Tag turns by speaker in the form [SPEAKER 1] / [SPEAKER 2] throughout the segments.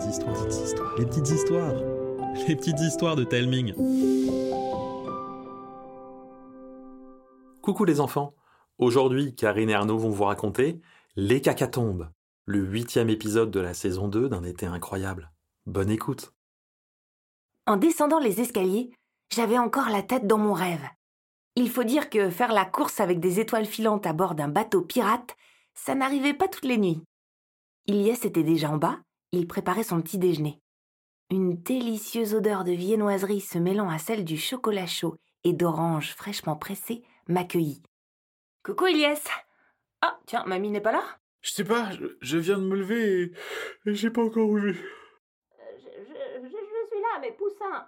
[SPEAKER 1] petites histoires, petites histoires, les petites histoires, les petites histoires de Telming. Coucou les enfants. Aujourd'hui, Karine et Arnaud vont vous raconter Les cacatombes, le huitième épisode de la saison 2 d'un été incroyable. Bonne écoute.
[SPEAKER 2] En descendant les escaliers, j'avais encore la tête dans mon rêve. Il faut dire que faire la course avec des étoiles filantes à bord d'un bateau pirate, ça n'arrivait pas toutes les nuits. Ilyes était déjà en bas, il préparait son petit déjeuner. Une délicieuse odeur de viennoiserie se mêlant à celle du chocolat chaud et d'orange fraîchement pressé m'accueillit. Coucou Ilyes Ah, tiens, mamie n'est pas là?
[SPEAKER 3] Je sais pas, je, je viens de me lever et, et j'ai pas encore bougé.
[SPEAKER 4] Je, je, je, je suis là, mes poussins.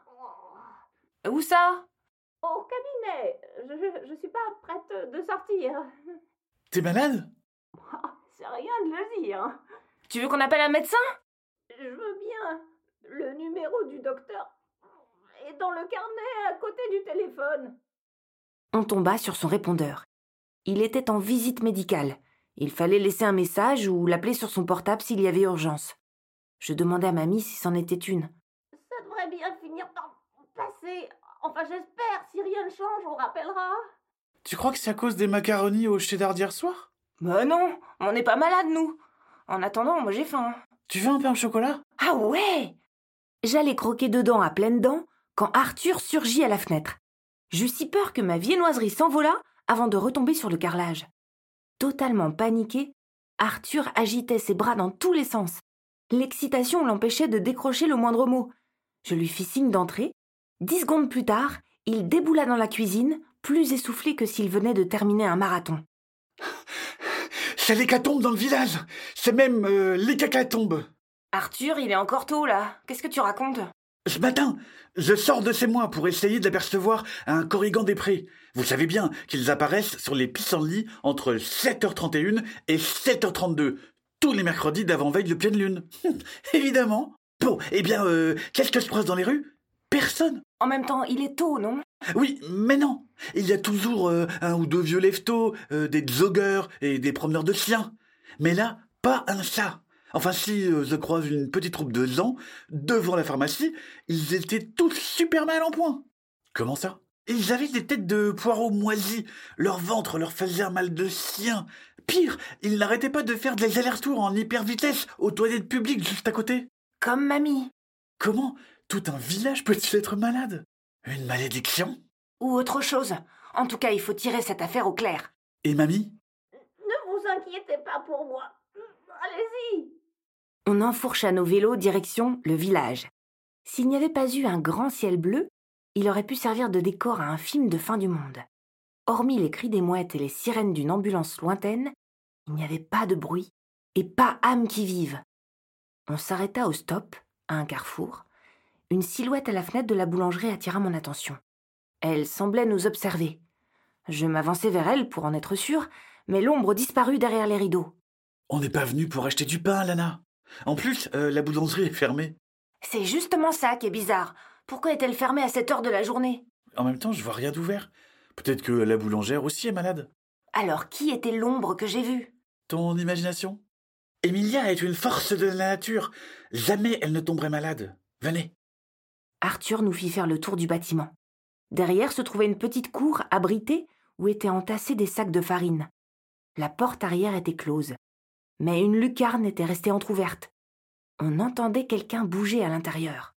[SPEAKER 2] Où ça?
[SPEAKER 4] Au cabinet. Je, je, je suis pas prête de sortir.
[SPEAKER 3] T'es malade?
[SPEAKER 4] C'est rien de le dire.
[SPEAKER 2] Tu veux qu'on appelle un médecin?
[SPEAKER 4] Le numéro du docteur est dans le carnet à côté du téléphone.
[SPEAKER 2] On tomba sur son répondeur. Il était en visite médicale. Il fallait laisser un message ou l'appeler sur son portable s'il y avait urgence. Je demandai à mamie si c'en était une.
[SPEAKER 4] Ça devrait bien finir par passer. Enfin, j'espère. Si rien ne change, on rappellera.
[SPEAKER 3] Tu crois que c'est à cause des macaronis au cheddar d'hier soir?
[SPEAKER 2] Bah non, on n'est pas malade, nous. En attendant, moi j'ai faim.
[SPEAKER 3] Tu veux un pain au chocolat?
[SPEAKER 2] Ah ouais J'allais croquer dedans à pleines dents quand Arthur surgit à la fenêtre. J'eus si peur que ma viennoiserie s'envola avant de retomber sur le carrelage. Totalement paniqué, Arthur agitait ses bras dans tous les sens. L'excitation l'empêchait de décrocher le moindre mot. Je lui fis signe d'entrer. Dix secondes plus tard, il déboula dans la cuisine, plus essoufflé que s'il venait de terminer un marathon.
[SPEAKER 3] C'est l'hécatombe dans le village C'est même euh, les cacatombes
[SPEAKER 2] Arthur, il est encore tôt là. Qu'est-ce que tu racontes?
[SPEAKER 3] Ce matin, je sors de chez moi pour essayer d'apercevoir un corrigan des prés. Vous savez bien qu'ils apparaissent sur les pissenlits entre 7h31 et 7h32, tous les mercredis d'avant-veille de pleine lune. Évidemment. Bon, eh bien, euh, qu'est-ce que je croise dans les rues? Personne.
[SPEAKER 2] En même temps, il est tôt, non?
[SPEAKER 3] Oui, mais non. Il y a toujours euh, un ou deux vieux leftos, euh, des zogueurs et des promeneurs de chiens. Mais là, pas un chat. Enfin, si euh, je croise une petite troupe de gens devant la pharmacie, ils étaient tous super mal en point. Comment ça? Ils avaient des têtes de poireaux moisis. Leur ventre leur faisait un mal de chien. Pire, ils n'arrêtaient pas de faire des allers-retours en hyper vitesse aux toilettes publiques juste à côté.
[SPEAKER 2] Comme mamie.
[SPEAKER 3] Comment? Tout un village peut-il être malade? Une malédiction?
[SPEAKER 2] Ou autre chose. En tout cas, il faut tirer cette affaire au clair.
[SPEAKER 3] Et mamie?
[SPEAKER 4] Ne vous inquiétez pas pour moi. Allez-y.
[SPEAKER 2] On enfourcha nos vélos direction le village. S'il n'y avait pas eu un grand ciel bleu, il aurait pu servir de décor à un film de fin du monde. Hormis les cris des mouettes et les sirènes d'une ambulance lointaine, il n'y avait pas de bruit et pas âme qui vive. On s'arrêta au stop, à un carrefour. Une silhouette à la fenêtre de la boulangerie attira mon attention. Elle semblait nous observer. Je m'avançai vers elle pour en être sûr, mais l'ombre disparut derrière les rideaux.
[SPEAKER 3] On n'est pas venu pour acheter du pain, Lana. En plus, euh, la boulangerie est fermée.
[SPEAKER 2] C'est justement ça qui est bizarre. Pourquoi est-elle fermée à cette heure de la journée?
[SPEAKER 3] En même temps, je vois rien d'ouvert. Peut-être que la boulangère aussi est malade.
[SPEAKER 2] Alors qui était l'ombre que j'ai vue?
[SPEAKER 3] Ton imagination? Emilia est une force de la nature. Jamais elle ne tomberait malade. Venez.
[SPEAKER 2] Arthur nous fit faire le tour du bâtiment. Derrière se trouvait une petite cour abritée où étaient entassés des sacs de farine. La porte arrière était close, mais une lucarne était restée entr'ouverte. On entendait quelqu'un bouger à l'intérieur.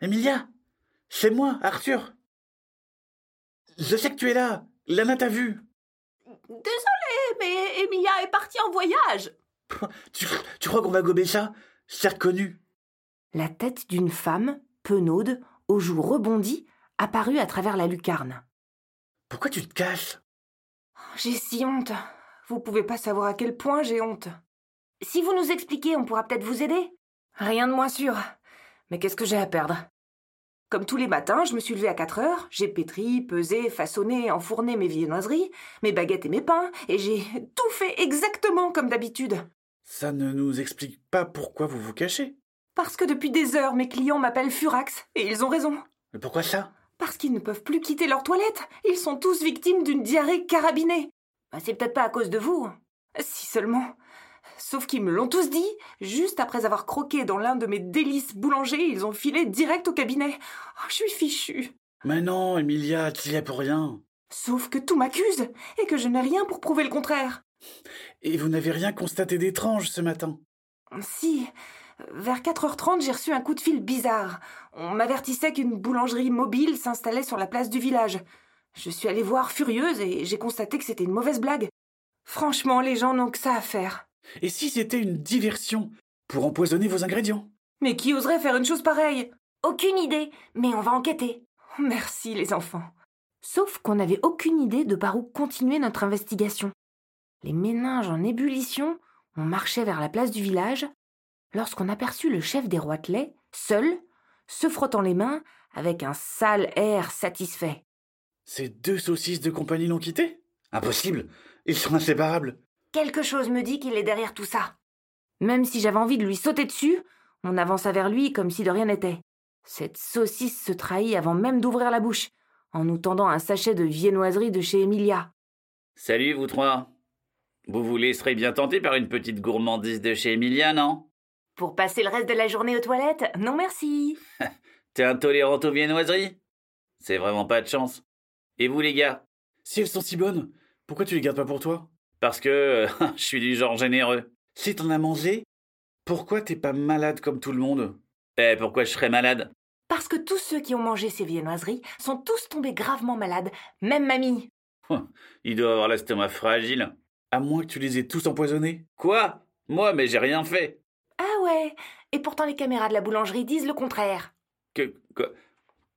[SPEAKER 3] Emilia C'est moi, Arthur. Je sais que tu es là. Lana t'a vu.
[SPEAKER 4] Désolée, mais Emilia est partie en voyage.
[SPEAKER 3] Tu, tu crois qu'on va gober ça? C'est reconnu.
[SPEAKER 2] La tête d'une femme, penaude, aux joues rebondies, apparut à travers la lucarne.
[SPEAKER 3] Pourquoi tu te caches
[SPEAKER 2] J'ai si honte. Vous pouvez pas savoir à quel point j'ai honte. Si vous nous expliquez, on pourra peut-être vous aider. Rien de moins sûr. Mais qu'est-ce que j'ai à perdre? Comme tous les matins, je me suis levée à 4 heures, j'ai pétri, pesé, façonné, enfourné mes viennoiseries, mes baguettes et mes pains, et j'ai tout fait exactement comme d'habitude.
[SPEAKER 3] Ça ne nous explique pas pourquoi vous vous cachez.
[SPEAKER 2] Parce que depuis des heures, mes clients m'appellent Furax, et ils ont raison.
[SPEAKER 3] Mais pourquoi ça?
[SPEAKER 2] Parce qu'ils ne peuvent plus quitter leur toilette. Ils sont tous victimes d'une diarrhée carabinée. Bah, c'est peut-être pas à cause de vous. Si seulement. Sauf qu'ils me l'ont tous dit. Juste après avoir croqué dans l'un de mes délices boulangers, ils ont filé direct au cabinet. Oh, je suis fichue.
[SPEAKER 3] Mais non, Emilia, tu y es pour rien.
[SPEAKER 2] Sauf que tout m'accuse, et que je n'ai rien pour prouver le contraire.
[SPEAKER 3] Et vous n'avez rien constaté d'étrange ce matin?
[SPEAKER 2] Si. Vers 4h30, j'ai reçu un coup de fil bizarre. On m'avertissait qu'une boulangerie mobile s'installait sur la place du village. Je suis allée voir furieuse et j'ai constaté que c'était une mauvaise blague. Franchement, les gens n'ont que ça à faire.
[SPEAKER 3] Et si c'était une diversion pour empoisonner vos ingrédients?
[SPEAKER 2] Mais qui oserait faire une chose pareille?
[SPEAKER 4] Aucune idée, mais on va enquêter.
[SPEAKER 2] Merci, les enfants. Sauf qu'on n'avait aucune idée de par où continuer notre investigation. Les méninges en ébullition, on marchait vers la place du village, lorsqu'on aperçut le chef des Roitelets, seul, se frottant les mains, avec un sale air satisfait.
[SPEAKER 3] Ces deux saucisses de compagnie l'ont quitté? Impossible Ils sont inséparables
[SPEAKER 4] Quelque chose me dit qu'il est derrière tout ça.
[SPEAKER 2] Même si j'avais envie de lui sauter dessus, on avança vers lui comme si de rien n'était. Cette saucisse se trahit avant même d'ouvrir la bouche, en nous tendant un sachet de viennoiserie de chez Emilia.
[SPEAKER 5] Salut, vous trois. Vous vous laisserez bien tenter par une petite gourmandise de chez Emilia, non?
[SPEAKER 4] Pour passer le reste de la journée aux toilettes Non merci.
[SPEAKER 5] T'es intolérante aux viennoiseries? C'est vraiment pas de chance. Et vous, les gars?
[SPEAKER 3] Si elles sont si bonnes, pourquoi tu les gardes pas pour toi?
[SPEAKER 5] Parce que je suis du genre généreux.
[SPEAKER 3] Si t'en as mangé, pourquoi t'es pas malade comme tout le monde?
[SPEAKER 5] Eh, pourquoi je serais malade?
[SPEAKER 4] Parce que tous ceux qui ont mangé ces viennoiseries sont tous tombés gravement malades, même mamie.
[SPEAKER 5] Il doit avoir l'estomac fragile.
[SPEAKER 3] À moins que tu les aies tous empoisonnés.
[SPEAKER 5] Quoi? Moi, mais j'ai rien fait.
[SPEAKER 4] Ah ouais Et pourtant les caméras de la boulangerie disent le contraire.
[SPEAKER 5] Que. quoi?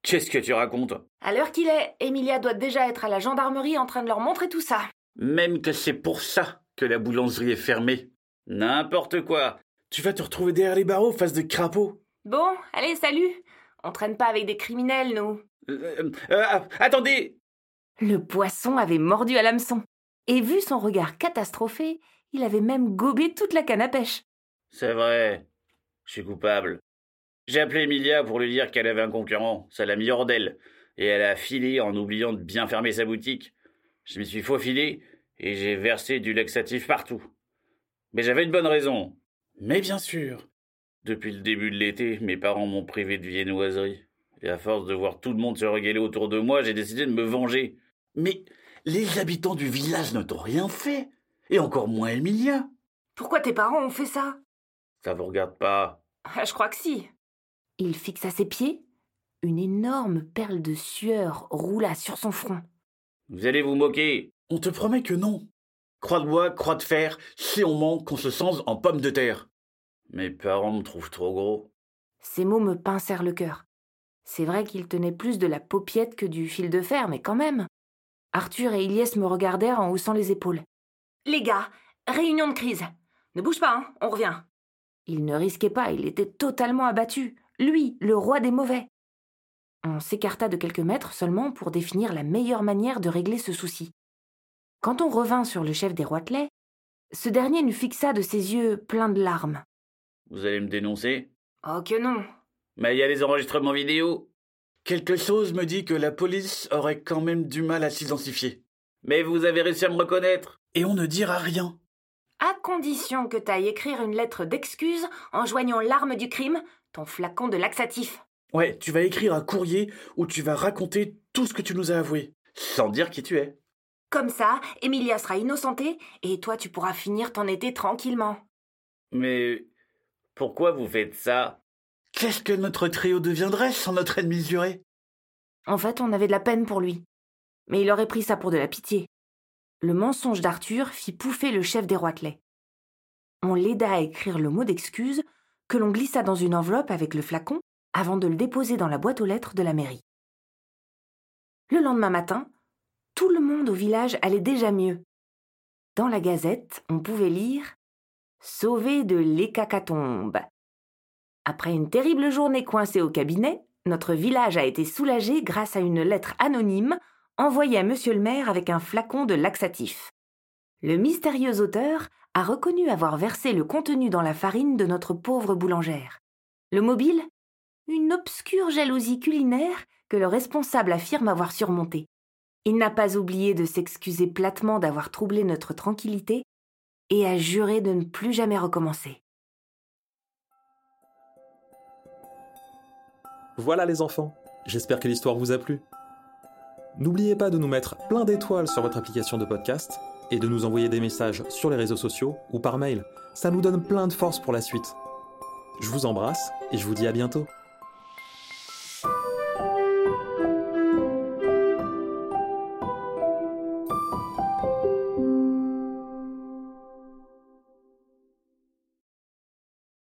[SPEAKER 5] Qu'est-ce que tu racontes?
[SPEAKER 4] À l'heure qu'il est, Emilia doit déjà être à la gendarmerie en train de leur montrer tout ça.
[SPEAKER 5] Même que c'est pour ça que la boulangerie est fermée. N'importe quoi.
[SPEAKER 3] Tu vas te retrouver derrière les barreaux face de crapaud.
[SPEAKER 4] Bon, allez, salut. On traîne pas avec des criminels, nous.
[SPEAKER 5] Euh, euh, attendez
[SPEAKER 2] Le poisson avait mordu à l'hameçon. Et vu son regard catastrophé, il avait même gobé toute la canne à pêche.
[SPEAKER 5] C'est vrai. Je suis coupable. J'ai appelé Emilia pour lui dire qu'elle avait un concurrent. Ça l'a mis hors d'elle. Et elle a filé en oubliant de bien fermer sa boutique. Je m'y suis faufilé et j'ai versé du laxatif partout. Mais j'avais une bonne raison.
[SPEAKER 3] Mais bien sûr.
[SPEAKER 5] Depuis le début de l'été, mes parents m'ont privé de viennoiserie. Et à force de voir tout le monde se régaler autour de moi, j'ai décidé de me venger.
[SPEAKER 3] Mais les habitants du village ne t'ont rien fait. Et encore moins Emilia.
[SPEAKER 4] Pourquoi tes parents ont fait ça?
[SPEAKER 5] Ça vous regarde pas.
[SPEAKER 4] Ah, Je crois que si.
[SPEAKER 2] Il fixa ses pieds. Une énorme perle de sueur roula sur son front.
[SPEAKER 5] Vous allez vous moquer.
[SPEAKER 3] On te promet que non. Croix de bois, croix de fer, si on manque, qu'on se sente en pommes de terre.
[SPEAKER 5] Mes parents me trouvent trop gros.
[SPEAKER 2] Ces mots me pincèrent le cœur. C'est vrai qu'il tenait plus de la paupiette que du fil de fer, mais quand même. Arthur et Ilyes me regardèrent en haussant les épaules.
[SPEAKER 4] Les gars, réunion de crise. Ne bouge pas, hein, on revient.
[SPEAKER 2] Il ne risquait pas, il était totalement abattu. Lui, le roi des mauvais. On s'écarta de quelques mètres seulement pour définir la meilleure manière de régler ce souci. Quand on revint sur le chef des Roitelets, ce dernier nous fixa de ses yeux pleins de larmes.
[SPEAKER 5] Vous allez me dénoncer?
[SPEAKER 4] Oh que non.
[SPEAKER 5] Mais il y a les enregistrements vidéo.
[SPEAKER 3] Quelque chose me dit que la police aurait quand même du mal à s'identifier.
[SPEAKER 5] Mais vous avez réussi à me reconnaître.
[SPEAKER 3] Et on ne dira rien.
[SPEAKER 4] À condition que t'ailles écrire une lettre d'excuse en joignant l'arme du crime, ton flacon de laxatif.
[SPEAKER 3] Ouais, tu vas écrire un courrier où tu vas raconter tout ce que tu nous as avoué.
[SPEAKER 5] Sans dire qui tu es.
[SPEAKER 4] Comme ça, Emilia sera innocentée et toi tu pourras finir ton été tranquillement.
[SPEAKER 5] Mais pourquoi vous faites ça?
[SPEAKER 3] Qu'est-ce que notre trio deviendrait sans notre ennemi juré?
[SPEAKER 2] En fait, on avait de la peine pour lui. Mais il aurait pris ça pour de la pitié. Le mensonge d'Arthur fit pouffer le chef des Roitelets. On l'aida à écrire le mot d'excuse que l'on glissa dans une enveloppe avec le flacon avant de le déposer dans la boîte aux lettres de la mairie. Le lendemain matin, tout le monde au village allait déjà mieux. Dans la gazette, on pouvait lire Sauvé de l'hécatombe. Après une terrible journée coincée au cabinet, notre village a été soulagé grâce à une lettre anonyme envoyée à monsieur le maire avec un flacon de laxatif. Le mystérieux auteur a reconnu avoir versé le contenu dans la farine de notre pauvre boulangère. Le mobile Une obscure jalousie culinaire que le responsable affirme avoir surmontée. Il n'a pas oublié de s'excuser platement d'avoir troublé notre tranquillité et a juré de ne plus jamais recommencer.
[SPEAKER 1] Voilà les enfants, j'espère que l'histoire vous a plu. N'oubliez pas de nous mettre plein d'étoiles sur votre application de podcast et de nous envoyer des messages sur les réseaux sociaux ou par mail. Ça nous donne plein de force pour la suite. Je vous embrasse et je vous dis à bientôt.